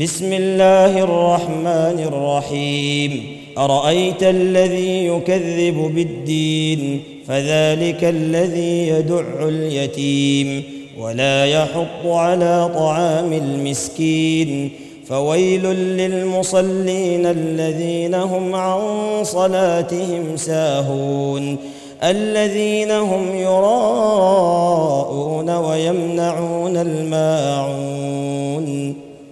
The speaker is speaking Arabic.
بسم الله الرحمن الرحيم. أرأيت الذي يكذب بالدين؟ فذلك الذي يدع اليتيم. ولا يحض على طعام المسكين. فويل للمصلين الذين هم عن صلاتهم ساهون. الذين هم يراءون ويمنعون الماعون.